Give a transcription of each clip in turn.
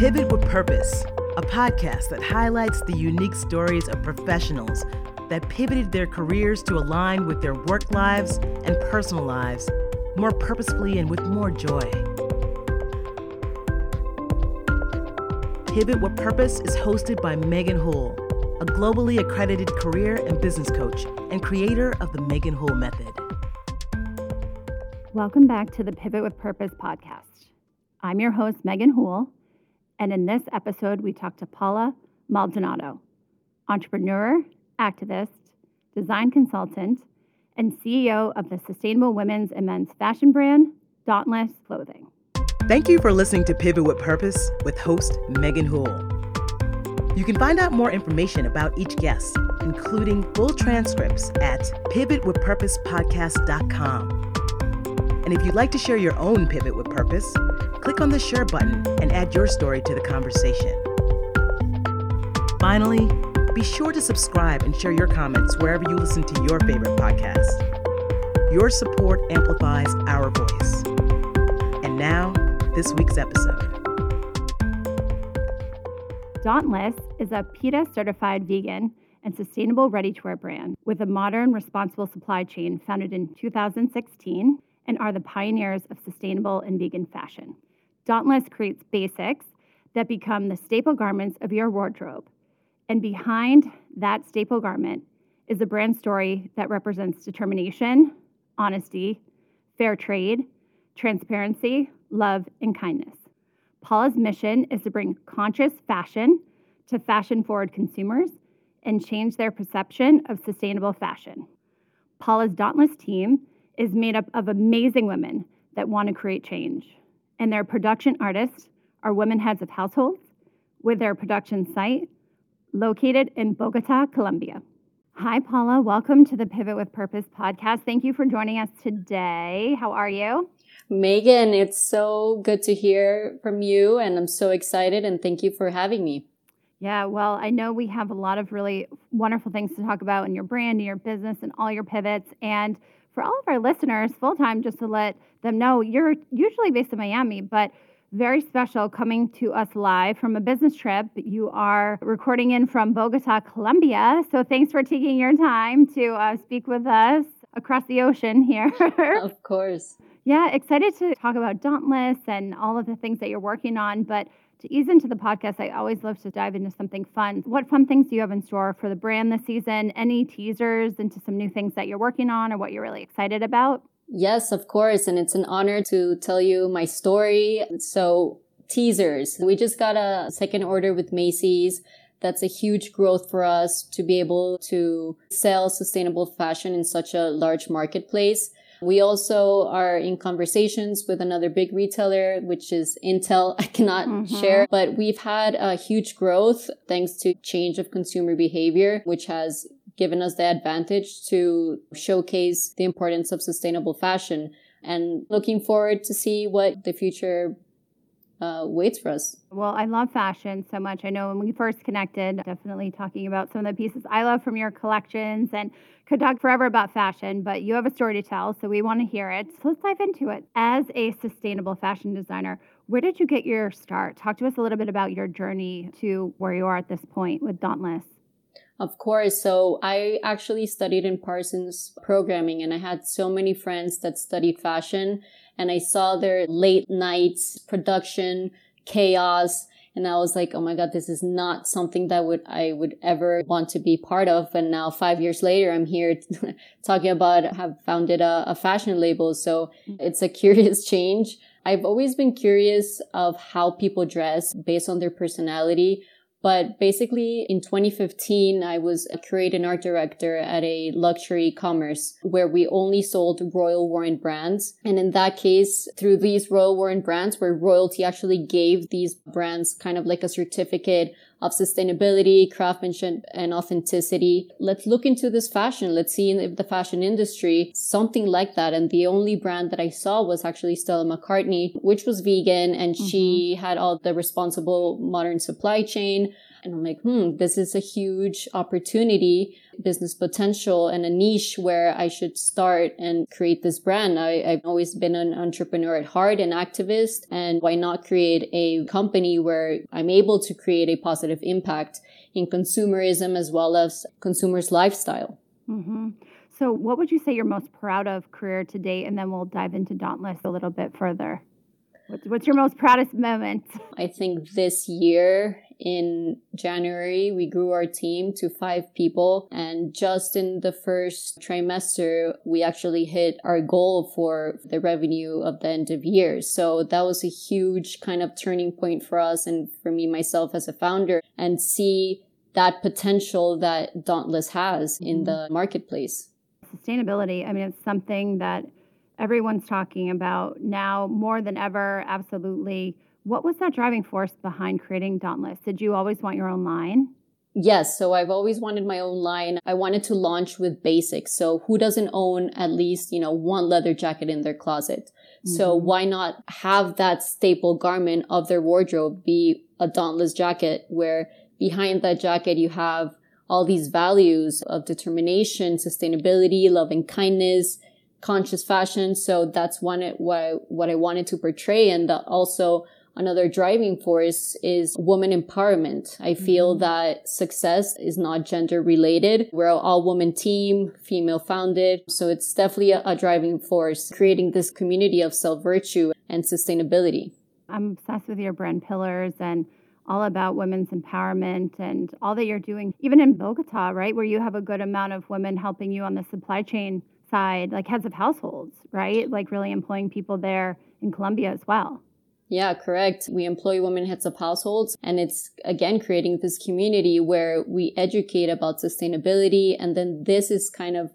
Pivot with Purpose, a podcast that highlights the unique stories of professionals that pivoted their careers to align with their work lives and personal lives more purposefully and with more joy. Pivot with Purpose is hosted by Megan Houle, a globally accredited career and business coach and creator of the Megan Houle Method. Welcome back to the Pivot with Purpose podcast. I'm your host, Megan Houle, and in this episode, we talk to Paula Maldonado, entrepreneur, activist, design consultant, and CEO of the sustainable women's and men's fashion brand, Dauntless Clothing. Thank you for listening to Pivot with Purpose with host Megan Houle. You can find out more information about each guest, including full transcripts at pivotwithpurposepodcast.com. And if you'd like to share your own Pivot with Purpose, click on the share button and add your story to the conversation. Finally, be sure to subscribe and share your comments wherever you listen to your favorite podcast. Your support amplifies our voice. And now, this week's episode. Dauntless is a PETA certified vegan and sustainable ready to wear brand with a modern, responsible supply chain founded in 2016 and are the pioneers of sustainable and vegan fashion. Dauntless creates basics that become the staple garments of your wardrobe. And behind that staple garment is a brand story that represents determination, honesty, fair trade, transparency, love, and kindness. Paula's mission is to bring conscious fashion to fashion forward consumers and change their perception of sustainable fashion. Paula's Dauntless team is made up of amazing women that want to create change. And their production artists are women heads of households with their production site located in Bogota, Colombia. Hi, Paula. Welcome to the Pivot with Purpose podcast. Thank you for joining us today. How are you? Megan, it's so good to hear from you, and I'm so excited, and thank you for having me. Yeah, well, I know we have a lot of really wonderful things to talk about in your brand, in your business, and all your pivots. And for all of our listeners, full time, just to let them know, you're usually based in Miami, but very special coming to us live from a business trip. You are recording in from Bogota, Colombia. So thanks for taking your time to uh, speak with us across the ocean here. of course. Yeah, excited to talk about Dauntless and all of the things that you're working on. But to ease into the podcast, I always love to dive into something fun. What fun things do you have in store for the brand this season? Any teasers into some new things that you're working on or what you're really excited about? Yes, of course. And it's an honor to tell you my story. So, teasers. We just got a second order with Macy's. That's a huge growth for us to be able to sell sustainable fashion in such a large marketplace. We also are in conversations with another big retailer, which is Intel. I cannot mm-hmm. share, but we've had a huge growth thanks to change of consumer behavior, which has given us the advantage to showcase the importance of sustainable fashion and looking forward to see what the future uh, waits for us. Well, I love fashion so much. I know when we first connected, definitely talking about some of the pieces I love from your collections and could talk forever about fashion, but you have a story to tell, so we want to hear it. So let's dive into it. As a sustainable fashion designer, where did you get your start? Talk to us a little bit about your journey to where you are at this point with Dauntless. Of course. So I actually studied in Parsons programming and I had so many friends that studied fashion and I saw their late nights production chaos. And I was like, oh my God, this is not something that would, I would ever want to be part of. And now five years later, I'm here talking about have founded a, a fashion label. So mm-hmm. it's a curious change. I've always been curious of how people dress based on their personality but basically in 2015, I was a creative art director at a luxury commerce where we only sold Royal Warrant brands. And in that case, through these Royal Warrant brands where royalty actually gave these brands kind of like a certificate of sustainability, craftsmanship, and authenticity. Let's look into this fashion. Let's see if the fashion industry, something like that. And the only brand that I saw was actually Stella McCartney, which was vegan and mm-hmm. she had all the responsible modern supply chain. And I'm like, hmm, this is a huge opportunity, business potential and a niche where I should start and create this brand. I, I've always been an entrepreneur at heart and activist. And why not create a company where I'm able to create a positive impact in consumerism as well as consumers' lifestyle? Mm-hmm. So, what would you say you're most proud of career to date? And then we'll dive into Dauntless a little bit further. What's, what's your most proudest moment? I think this year in January, we grew our team to five people. And just in the first trimester, we actually hit our goal for the revenue of the end of year. So that was a huge kind of turning point for us and for me, myself as a founder and see that potential that Dauntless has in mm-hmm. the marketplace. Sustainability, I mean, it's something that everyone's talking about now more than ever. Absolutely. What was that driving force behind creating Dauntless? Did you always want your own line? Yes, so I've always wanted my own line. I wanted to launch with basics. So who doesn't own at least, you know, one leather jacket in their closet? Mm-hmm. So why not have that staple garment of their wardrobe be a dauntless jacket where behind that jacket you have all these values of determination, sustainability, love and kindness, conscious fashion. So that's one what what I wanted to portray, and also another driving force is woman empowerment. I feel mm-hmm. that success is not gender related. We're an all woman team, female founded. So it's definitely a, a driving force, creating this community of self virtue and sustainability. I'm obsessed with your brand pillars and all about women's empowerment and all that you're doing, even in Bogota, right, where you have a good amount of women helping you on the supply chain side, like heads of households, right? Like really employing people there in Colombia as well. Yeah, correct. We employ women heads of households and it's again creating this community where we educate about sustainability. And then this is kind of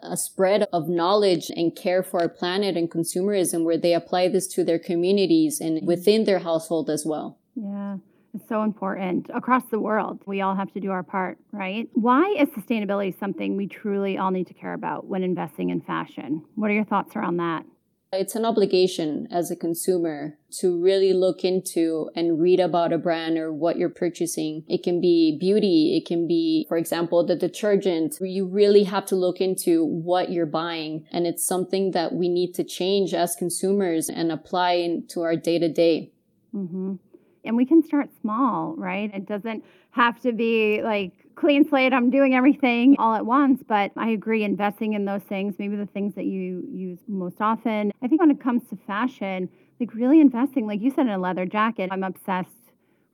a spread of knowledge and care for our planet and consumerism where they apply this to their communities and mm-hmm. within their household as well. Yeah. It's so important across the world. We all have to do our part, right? Why is sustainability something we truly all need to care about when investing in fashion? What are your thoughts around that? It's an obligation as a consumer to really look into and read about a brand or what you're purchasing. It can be beauty. It can be, for example, the detergent. You really have to look into what you're buying. And it's something that we need to change as consumers and apply into our day to day. And we can start small, right? It doesn't have to be like clean slate, I'm doing everything all at once. But I agree, investing in those things, maybe the things that you use most often. I think when it comes to fashion, like really investing, like you said, in a leather jacket, I'm obsessed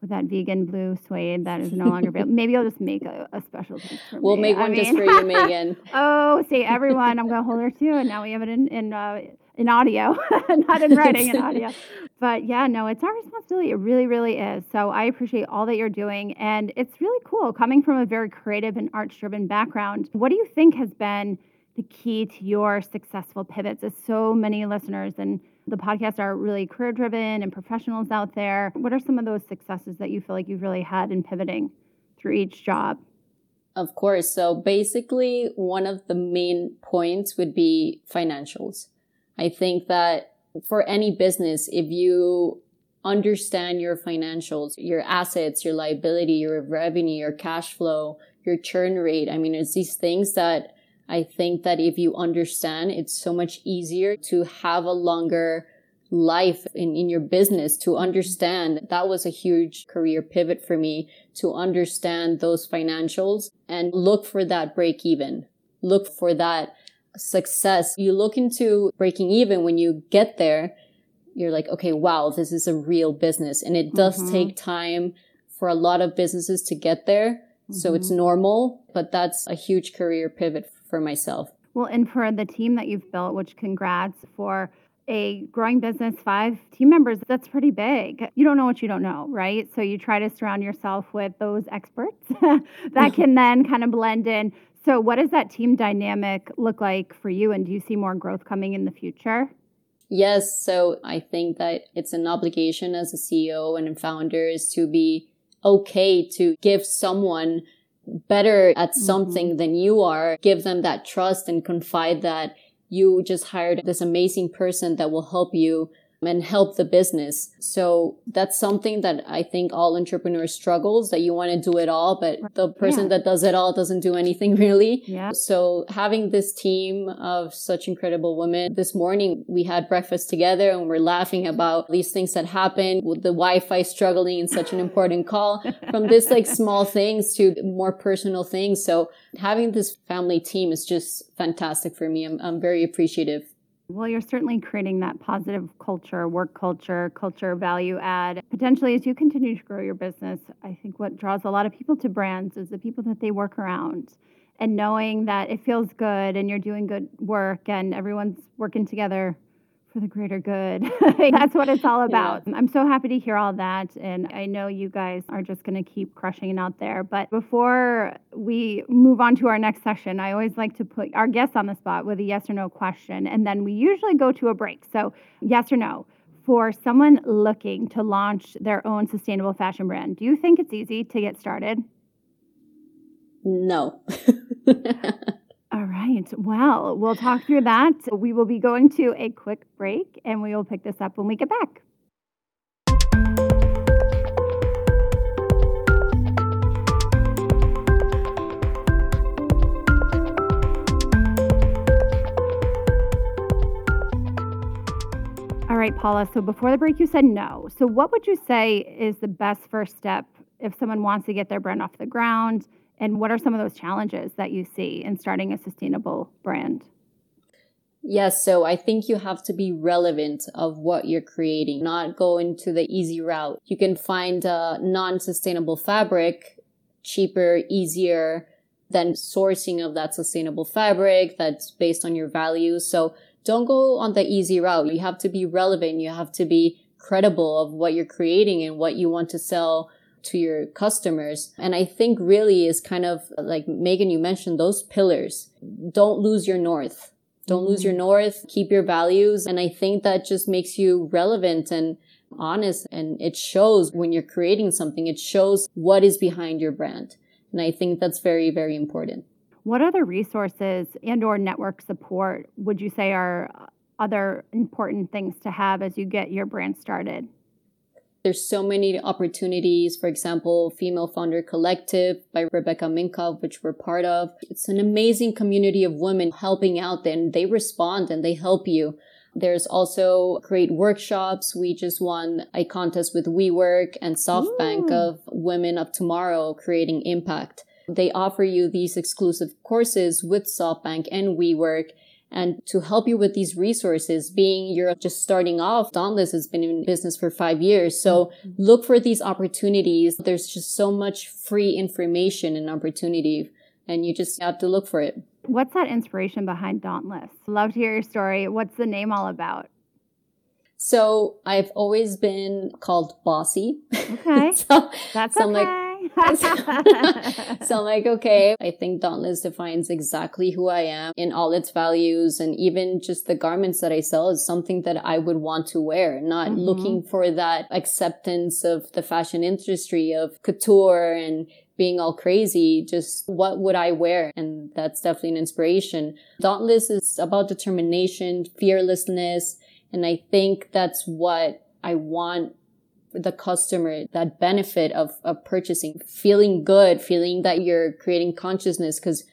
with that vegan blue suede that is no longer available. Maybe I'll just make a, a special we'll me. make one I mean, just for you, Megan. oh, see, everyone, I'm going to hold her too, and now we have it in in, uh, in audio, not in writing, in audio. But yeah, no, it's our responsibility. It really, really is. So I appreciate all that you're doing. And it's really cool coming from a very creative and arts driven background. What do you think has been the key to your successful pivots? As so many listeners and the podcast are really career driven and professionals out there. What are some of those successes that you feel like you've really had in pivoting through each job? Of course. So basically, one of the main points would be financials. I think that for any business, if you understand your financials, your assets, your liability, your revenue, your cash flow, your churn rate. I mean, it's these things that I think that if you understand, it's so much easier to have a longer life in, in your business to understand that was a huge career pivot for me to understand those financials and look for that break even. Look for that success, you look into breaking even when you get there, you're like, okay, wow, this is a real business. And it does mm-hmm. take time for a lot of businesses to get there. Mm-hmm. So it's mm-hmm. normal, but that's a huge career pivot for myself. Well, and for the team that you've built, which congrats for a growing business, five team members, that's pretty big. You don't know what you don't know, right? So you try to surround yourself with those experts that can then kind of blend in. So, what does that team dynamic look like for you? And do you see more growth coming in the future? Yes. So, I think that it's an obligation as a CEO and a founder is to be okay to give someone better at mm-hmm. something mm-hmm. than you are, give them that trust and confide that you just hired this amazing person that will help you and help the business. So that's something that I think all entrepreneurs struggles that you want to do it all, but the person yeah. that does it all doesn't do anything really. Yeah. So having this team of such incredible women, this morning we had breakfast together and we're laughing about these things that happened with the Wi-Fi struggling in such an important call from this like small things to more personal things. So having this family team is just fantastic for me. I'm, I'm very appreciative well, you're certainly creating that positive culture, work culture, culture value add. Potentially, as you continue to grow your business, I think what draws a lot of people to brands is the people that they work around and knowing that it feels good and you're doing good work and everyone's working together for the greater good. That's what it's all about. Yeah. I'm so happy to hear all that. And I know you guys are just going to keep crushing it out there. But before we move on to our next session, I always like to put our guests on the spot with a yes or no question. And then we usually go to a break. So, yes or no. For someone looking to launch their own sustainable fashion brand, do you think it's easy to get started? No. All right. Well, we'll talk through that. We will be going to a quick break and we will pick this up when we get back. All right, Paula. So before the break, you said no. So, what would you say is the best first step if someone wants to get their brand off the ground? And what are some of those challenges that you see in starting a sustainable brand? Yes, so I think you have to be relevant of what you're creating, not go into the easy route. You can find a non-sustainable fabric cheaper, easier than sourcing of that sustainable fabric that's based on your values. So don't go on the easy route. You have to be relevant. You have to be credible of what you're creating and what you want to sell to your customers. And I think really is kind of like Megan, you mentioned those pillars. Don't lose your north. Don't mm-hmm. lose your north. Keep your values. And I think that just makes you relevant and honest. And it shows when you're creating something, it shows what is behind your brand. And I think that's very, very important. What other resources and or network support would you say are other important things to have as you get your brand started? There's so many opportunities. For example, Female Founder Collective by Rebecca Minkoff, which we're part of. It's an amazing community of women helping out and they respond and they help you. There's also great workshops. We just won a contest with WeWork and SoftBank Ooh. of Women of Tomorrow creating impact. They offer you these exclusive courses with SoftBank and WeWork and to help you with these resources, being you're just starting off, Dauntless has been in business for five years. So mm-hmm. look for these opportunities. There's just so much free information and opportunity and you just have to look for it. What's that inspiration behind Dauntless? Love to hear your story. What's the name all about? So I've always been called bossy. Okay. so, That's so okay. I'm like, so I'm like, okay, I think Dauntless defines exactly who I am in all its values. And even just the garments that I sell is something that I would want to wear, not mm-hmm. looking for that acceptance of the fashion industry of couture and being all crazy, just what would I wear? And that's definitely an inspiration. Dauntless is about determination, fearlessness. And I think that's what I want the customer that benefit of, of purchasing, feeling good, feeling that you're creating consciousness because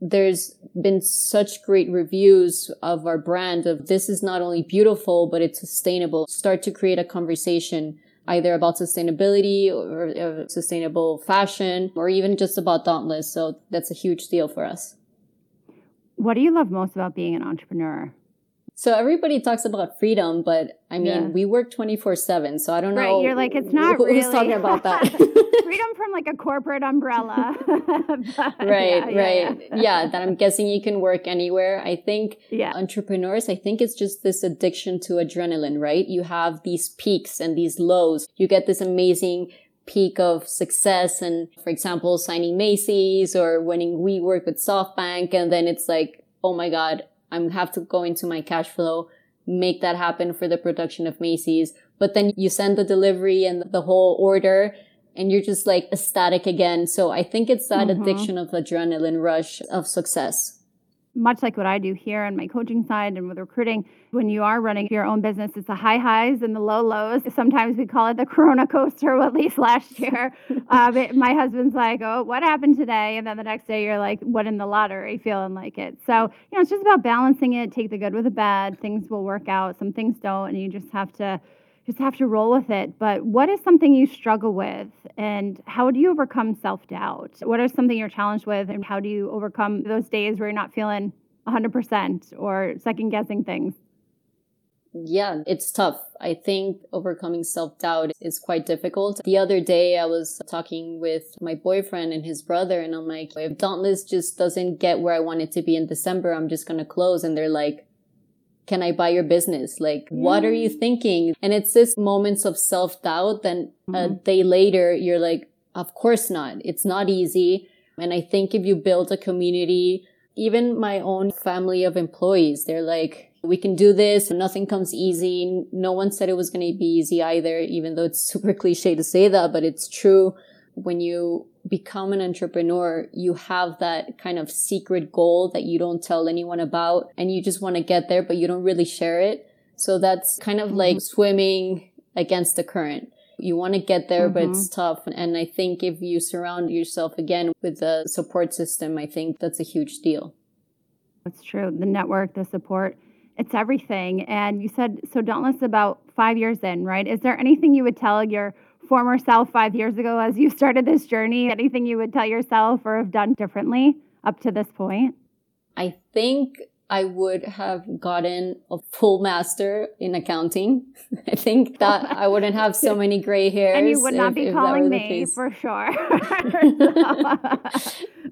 there's been such great reviews of our brand of this is not only beautiful, but it's sustainable. Start to create a conversation either about sustainability or, or sustainable fashion or even just about Dauntless. So that's a huge deal for us. What do you love most about being an entrepreneur? So everybody talks about freedom, but I mean, yeah. we work 24 seven. So I don't know. Right. You're like, it's not who's really. talking about that. freedom from like a corporate umbrella. but, right. Yeah, right. Yeah, yeah. That I'm guessing you can work anywhere. I think yeah. entrepreneurs, I think it's just this addiction to adrenaline, right? You have these peaks and these lows. You get this amazing peak of success and for example, signing Macy's or winning WeWork with SoftBank. And then it's like, oh my God, I have to go into my cash flow, make that happen for the production of Macy's. But then you send the delivery and the whole order and you're just like ecstatic again. So I think it's that mm-hmm. addiction of adrenaline rush of success. Much like what I do here on my coaching side and with recruiting, when you are running your own business, it's the high highs and the low lows. Sometimes we call it the Corona coaster, at least last year. um, it, my husband's like, oh, what happened today? And then the next day you're like, what in the lottery, feeling like it. So, you know, it's just about balancing it, take the good with the bad. Things will work out, some things don't, and you just have to just have to roll with it. But what is something you struggle with and how do you overcome self doubt? What is something you're challenged with and how do you overcome those days where you're not feeling 100% or second guessing things? Yeah, it's tough. I think overcoming self doubt is quite difficult. The other day, I was talking with my boyfriend and his brother, and I'm like, if Dauntless just doesn't get where I want it to be in December, I'm just going to close. And they're like, can I buy your business? Like, yeah. what are you thinking? And it's this moments of self doubt. Then mm-hmm. a day later, you're like, of course not. It's not easy. And I think if you build a community, even my own family of employees, they're like, we can do this. Nothing comes easy. No one said it was going to be easy either, even though it's super cliche to say that, but it's true. When you become an entrepreneur, you have that kind of secret goal that you don't tell anyone about and you just want to get there, but you don't really share it. So that's kind of mm-hmm. like swimming against the current. You want to get there, mm-hmm. but it's mm-hmm. tough. And I think if you surround yourself again with the support system, I think that's a huge deal. That's true. The network, the support, it's everything. And you said, so Dauntless about five years in, right? Is there anything you would tell your former self five years ago as you started this journey? Anything you would tell yourself or have done differently up to this point? I think I would have gotten a full master in accounting. I think that I wouldn't have so many gray hairs. And you would not if, be if calling me for sure.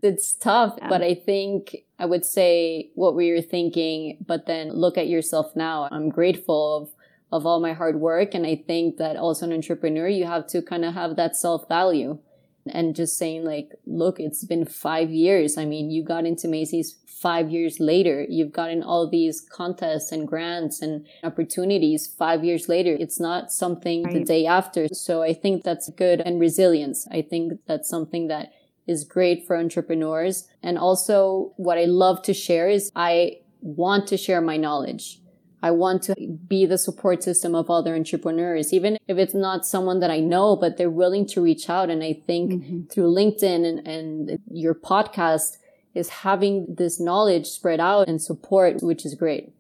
it's tough, yeah. but I think I would say what we were thinking, but then look at yourself now. I'm grateful of of all my hard work. And I think that also an entrepreneur, you have to kind of have that self value and just saying like, look, it's been five years. I mean, you got into Macy's five years later. You've gotten all these contests and grants and opportunities five years later. It's not something right. the day after. So I think that's good and resilience. I think that's something that is great for entrepreneurs. And also what I love to share is I want to share my knowledge. I want to be the support system of other entrepreneurs, even if it's not someone that I know, but they're willing to reach out. And I think mm-hmm. through LinkedIn and, and your podcast is having this knowledge spread out and support, which is great.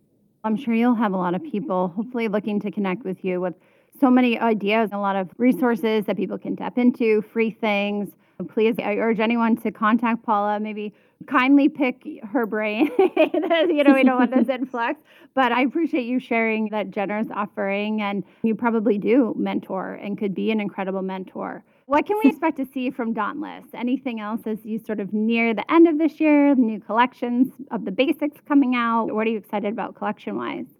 I'm sure you'll have a lot of people hopefully looking to connect with you with so many ideas, and a lot of resources that people can tap into, free things. Please, I urge anyone to contact Paula, maybe kindly pick her brain. you know, we don't want this influx, but I appreciate you sharing that generous offering. And you probably do mentor and could be an incredible mentor. What can we expect to see from Dauntless? Anything else as you sort of near the end of this year, new collections of the basics coming out? What are you excited about collection wise?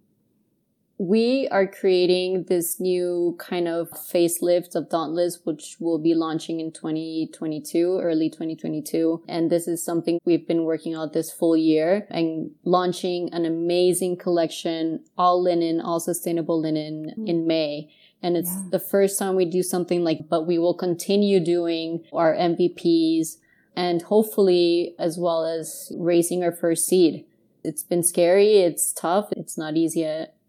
We are creating this new kind of facelift of Dauntless, which will be launching in 2022, early 2022. And this is something we've been working on this full year and launching an amazing collection, all linen, all sustainable linen mm. in May. And it's yeah. the first time we do something like, but we will continue doing our MVPs and hopefully as well as raising our first seed. It's been scary. It's tough. It's not easy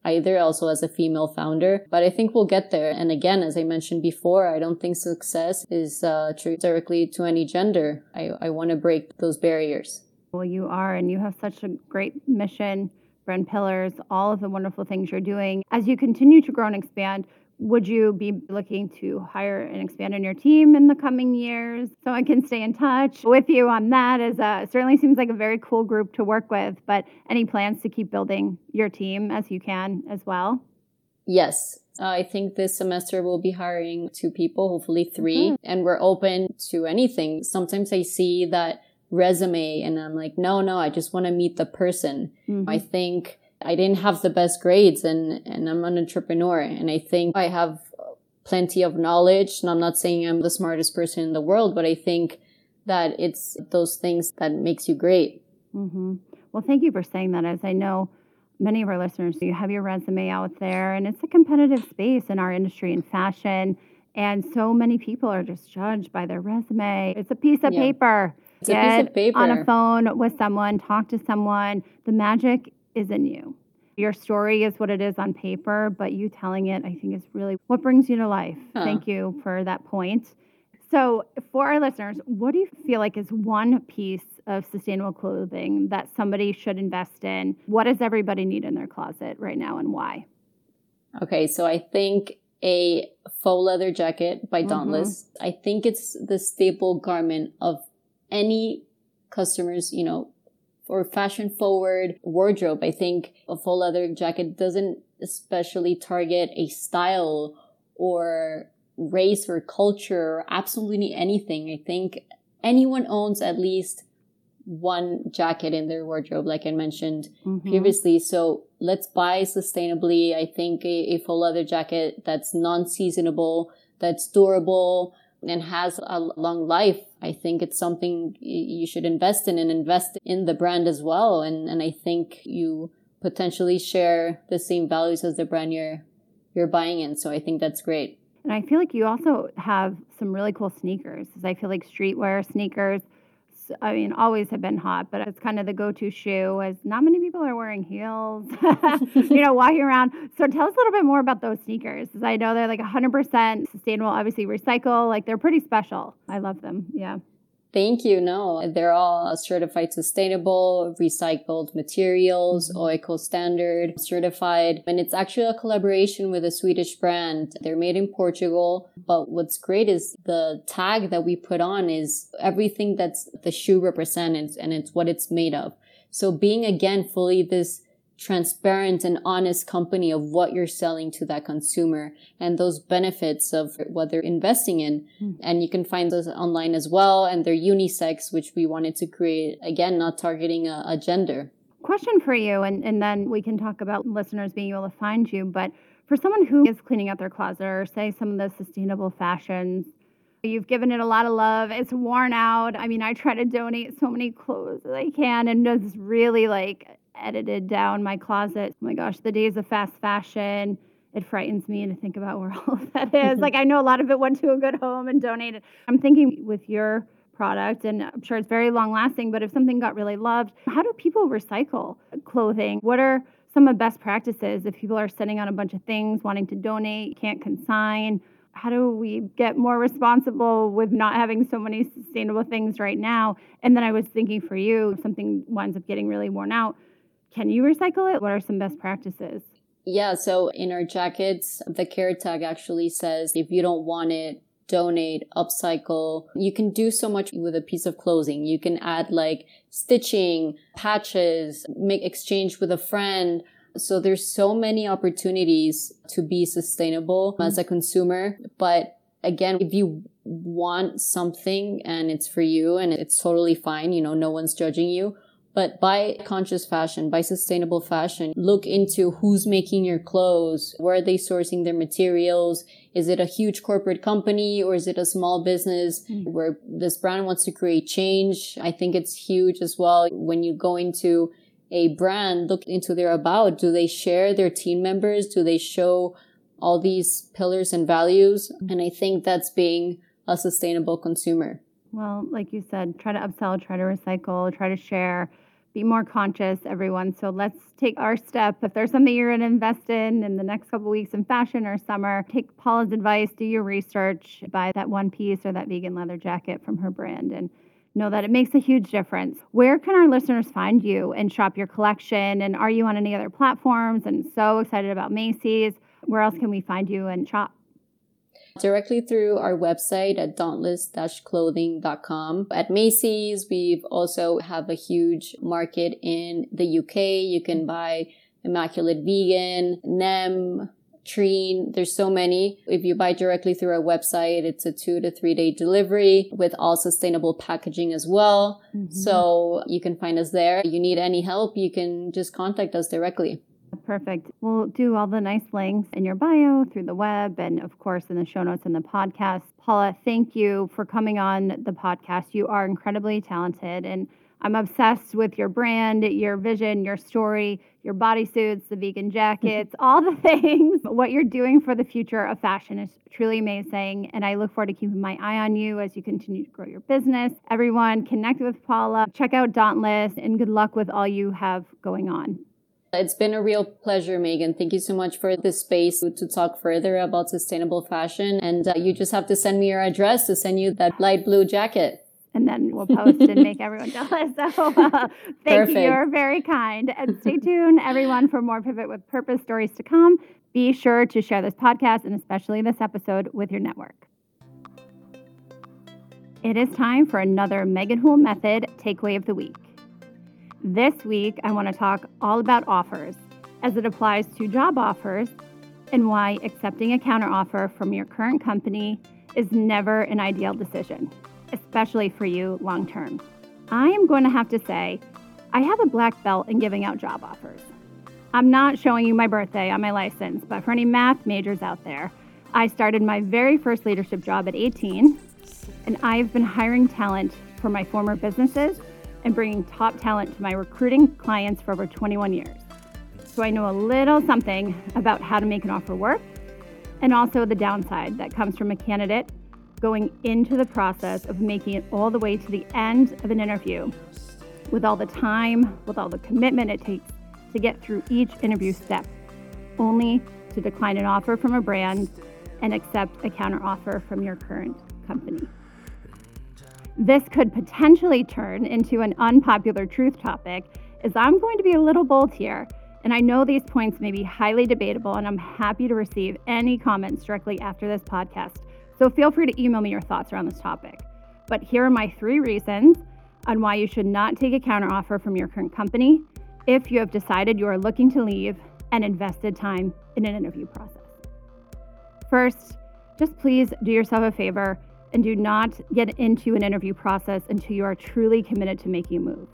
either, also as a female founder. But I think we'll get there. And again, as I mentioned before, I don't think success is uh, directly to any gender. I, I want to break those barriers. Well, you are, and you have such a great mission, brand pillars, all of the wonderful things you're doing. As you continue to grow and expand, would you be looking to hire and expand on your team in the coming years so I can stay in touch with you on that? As a, certainly seems like a very cool group to work with. But any plans to keep building your team as you can as well? Yes, uh, I think this semester we'll be hiring two people, hopefully 3 mm-hmm. and we're open to anything. Sometimes I see that resume and I'm like, no, no, I just want to meet the person. Mm-hmm. I think I didn't have the best grades and, and I'm an entrepreneur and I think I have plenty of knowledge. And I'm not saying I'm the smartest person in the world, but I think that it's those things that makes you great. Mm-hmm. Well, thank you for saying that. As I know many of our listeners, you have your resume out there and it's a competitive space in our industry in fashion. And so many people are just judged by their resume. It's a piece of yeah. paper It's Get on a phone with someone, talk to someone. The magic is in you. Your story is what it is on paper, but you telling it, I think, is really what brings you to life. Huh. Thank you for that point. So, for our listeners, what do you feel like is one piece of sustainable clothing that somebody should invest in? What does everybody need in their closet right now and why? Okay, so I think a faux leather jacket by mm-hmm. Dauntless. Mm-hmm. I think it's the staple garment of any customers, you know, for fashion forward wardrobe. I think a full leather jacket doesn't especially target a style or race or culture or absolutely anything. I think anyone owns at least one jacket in their wardrobe, like I mentioned mm-hmm. previously. So let's buy sustainably. I think a, a faux leather jacket that's non-seasonable, that's durable, and has a long life. I think it's something you should invest in and invest in the brand as well. And, and I think you potentially share the same values as the brand you're, you're buying in. So I think that's great. And I feel like you also have some really cool sneakers. I feel like streetwear sneakers, I mean, always have been hot, but it's kind of the go-to shoe as not many people are wearing heels, you know, walking around. So tell us a little bit more about those sneakers. I know they're like 100% sustainable, obviously recycle, like they're pretty special. I love them. Yeah. Thank you. No, they're all certified sustainable, recycled materials, mm-hmm. OECO standard certified. And it's actually a collaboration with a Swedish brand. They're made in Portugal. But what's great is the tag that we put on is everything that's the shoe represents and it's what it's made of. So being again fully this transparent and honest company of what you're selling to that consumer and those benefits of what they're investing in. Mm. And you can find those online as well. And they're unisex, which we wanted to create, again, not targeting a, a gender. Question for you, and, and then we can talk about listeners being able to find you. But for someone who is cleaning out their closet or say some of the sustainable fashions, You've given it a lot of love. It's worn out. I mean, I try to donate so many clothes as I can and just really like edited down my closet. Oh my gosh, the days of fast fashion. It frightens me to think about where all of that is. Mm-hmm. like I know a lot of it went to a good home and donated. I'm thinking with your product and I'm sure it's very long lasting, but if something got really loved, how do people recycle clothing? What are some of the best practices if people are sitting on a bunch of things wanting to donate, can't consign? How do we get more responsible with not having so many sustainable things right now? And then I was thinking for you, if something winds up getting really worn out, can you recycle it? What are some best practices? Yeah, so in our jackets, the care tag actually says if you don't want it, donate, upcycle. You can do so much with a piece of clothing. You can add like stitching, patches, make exchange with a friend. So there's so many opportunities to be sustainable mm-hmm. as a consumer. But again, if you want something and it's for you and it's totally fine, you know, no one's judging you but buy conscious fashion, buy sustainable fashion. Look into who's making your clothes. Where are they sourcing their materials? Is it a huge corporate company or is it a small business mm. where this brand wants to create change? I think it's huge as well. When you go into a brand, look into their about. Do they share their team members? Do they show all these pillars and values? Mm. And I think that's being a sustainable consumer. Well, like you said, try to upsell, try to recycle, try to share be more conscious, everyone. So let's take our step. If there's something you're going to invest in in the next couple weeks in fashion or summer, take Paula's advice, do your research, buy that one piece or that vegan leather jacket from her brand, and know that it makes a huge difference. Where can our listeners find you and shop your collection? And are you on any other platforms? And so excited about Macy's. Where else can we find you and shop? Directly through our website at dauntless-clothing.com. At Macy's, we've also have a huge market in the UK. You can buy Immaculate Vegan, Nem, Treen. There's so many. If you buy directly through our website, it's a two to three day delivery with all sustainable packaging as well. Mm-hmm. So you can find us there. If you need any help, you can just contact us directly. Perfect. We'll do all the nice links in your bio through the web and, of course, in the show notes in the podcast. Paula, thank you for coming on the podcast. You are incredibly talented, and I'm obsessed with your brand, your vision, your story, your bodysuits, the vegan jackets, all the things. What you're doing for the future of fashion is truly amazing. And I look forward to keeping my eye on you as you continue to grow your business. Everyone, connect with Paula, check out Dauntless, and good luck with all you have going on. It's been a real pleasure, Megan. Thank you so much for this space to talk further about sustainable fashion. And uh, you just have to send me your address to send you that light blue jacket and then we'll post and make everyone jealous. So uh, thank Perfect. you. You're very kind. And stay tuned, everyone, for more Pivot with Purpose stories to come. Be sure to share this podcast and especially this episode with your network. It is time for another Megan Houle Method takeaway of the week. This week, I want to talk all about offers as it applies to job offers and why accepting a counteroffer from your current company is never an ideal decision especially for you long term. I am going to have to say, I have a black belt in giving out job offers. I'm not showing you my birthday on my license, but for any math majors out there, I started my very first leadership job at 18, and I've been hiring talent for my former businesses and bringing top talent to my recruiting clients for over 21 years. So I know a little something about how to make an offer work and also the downside that comes from a candidate going into the process of making it all the way to the end of an interview with all the time, with all the commitment it takes to get through each interview step, only to decline an offer from a brand and accept a counteroffer from your current company. This could potentially turn into an unpopular truth topic, as I'm going to be a little bold here. And I know these points may be highly debatable, and I'm happy to receive any comments directly after this podcast. So feel free to email me your thoughts around this topic. But here are my three reasons on why you should not take a counteroffer from your current company if you have decided you are looking to leave and invested time in an interview process. First, just please do yourself a favor and do not get into an interview process until you are truly committed to making a move.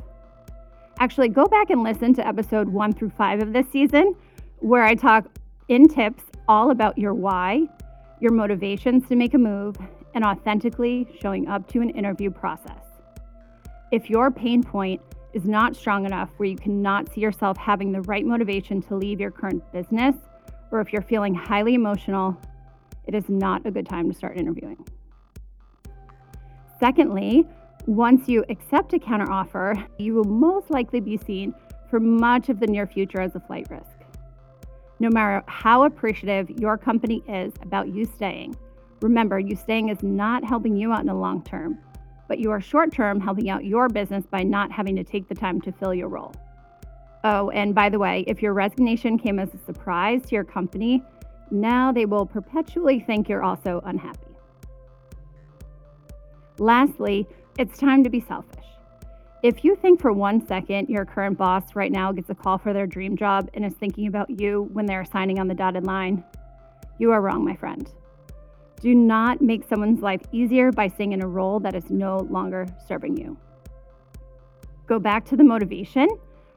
Actually, go back and listen to episode one through five of this season, where I talk in tips all about your why your motivations to make a move, and authentically showing up to an interview process. If your pain point is not strong enough where you cannot see yourself having the right motivation to leave your current business, or if you're feeling highly emotional, it is not a good time to start interviewing. Secondly, once you accept a counteroffer, you will most likely be seen for much of the near future as a flight risk no matter how appreciative your company is about you staying. Remember, you staying is not helping you out in the long term, but you are short term helping out your business by not having to take the time to fill your role. Oh, and by the way, if your resignation came as a surprise to your company, now they will perpetually think you're also unhappy. Lastly, it's time to be selfish. If you think for one second your current boss right now gets a call for their dream job and is thinking about you when they're signing on the dotted line, you are wrong, my friend. Do not make someone's life easier by staying in a role that is no longer serving you. Go back to the motivation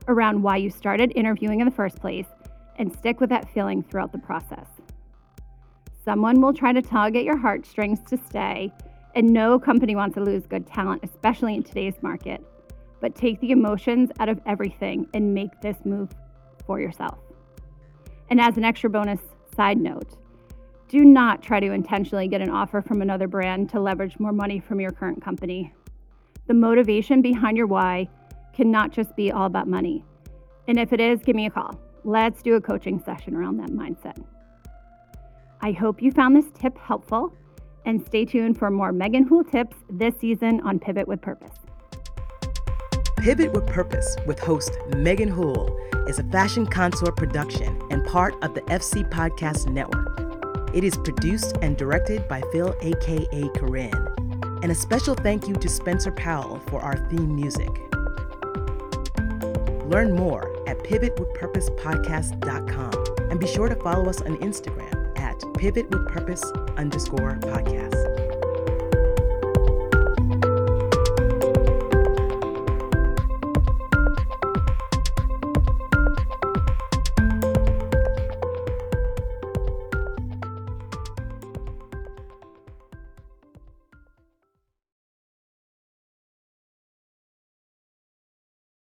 around why you started interviewing in the first place and stick with that feeling throughout the process. Someone will try to tug at your heartstrings to stay, and no company wants to lose good talent, especially in today's market but take the emotions out of everything and make this move for yourself. And as an extra bonus side note, do not try to intentionally get an offer from another brand to leverage more money from your current company. The motivation behind your why cannot just be all about money. And if it is, give me a call. Let's do a coaching session around that mindset. I hope you found this tip helpful and stay tuned for more Megan Houle tips this season on Pivot with Purpose. Pivot with Purpose with host Megan Houle is a fashion consort production and part of the FC Podcast Network. It is produced and directed by Phil, aka Corinne. And a special thank you to Spencer Powell for our theme music. Learn more at pivotwithpurposepodcast.com and be sure to follow us on Instagram at pivotwithpurpose underscore podcast.